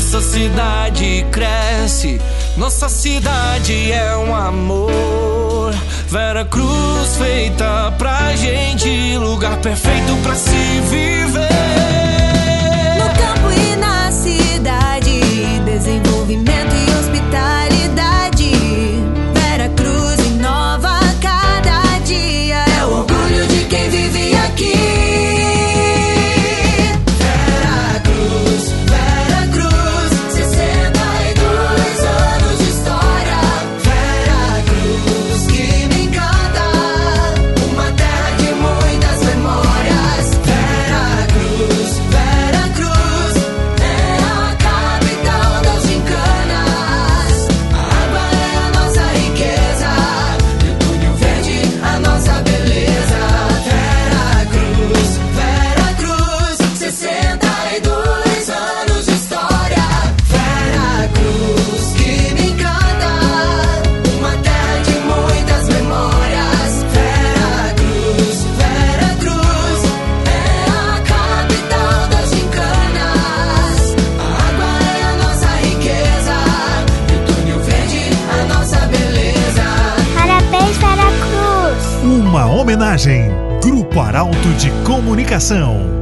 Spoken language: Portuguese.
Nossa cidade cresce, nossa cidade é um amor. Vera Cruz feita pra gente, lugar perfeito pra se homenagem. Grupo Arauto de Comunicação.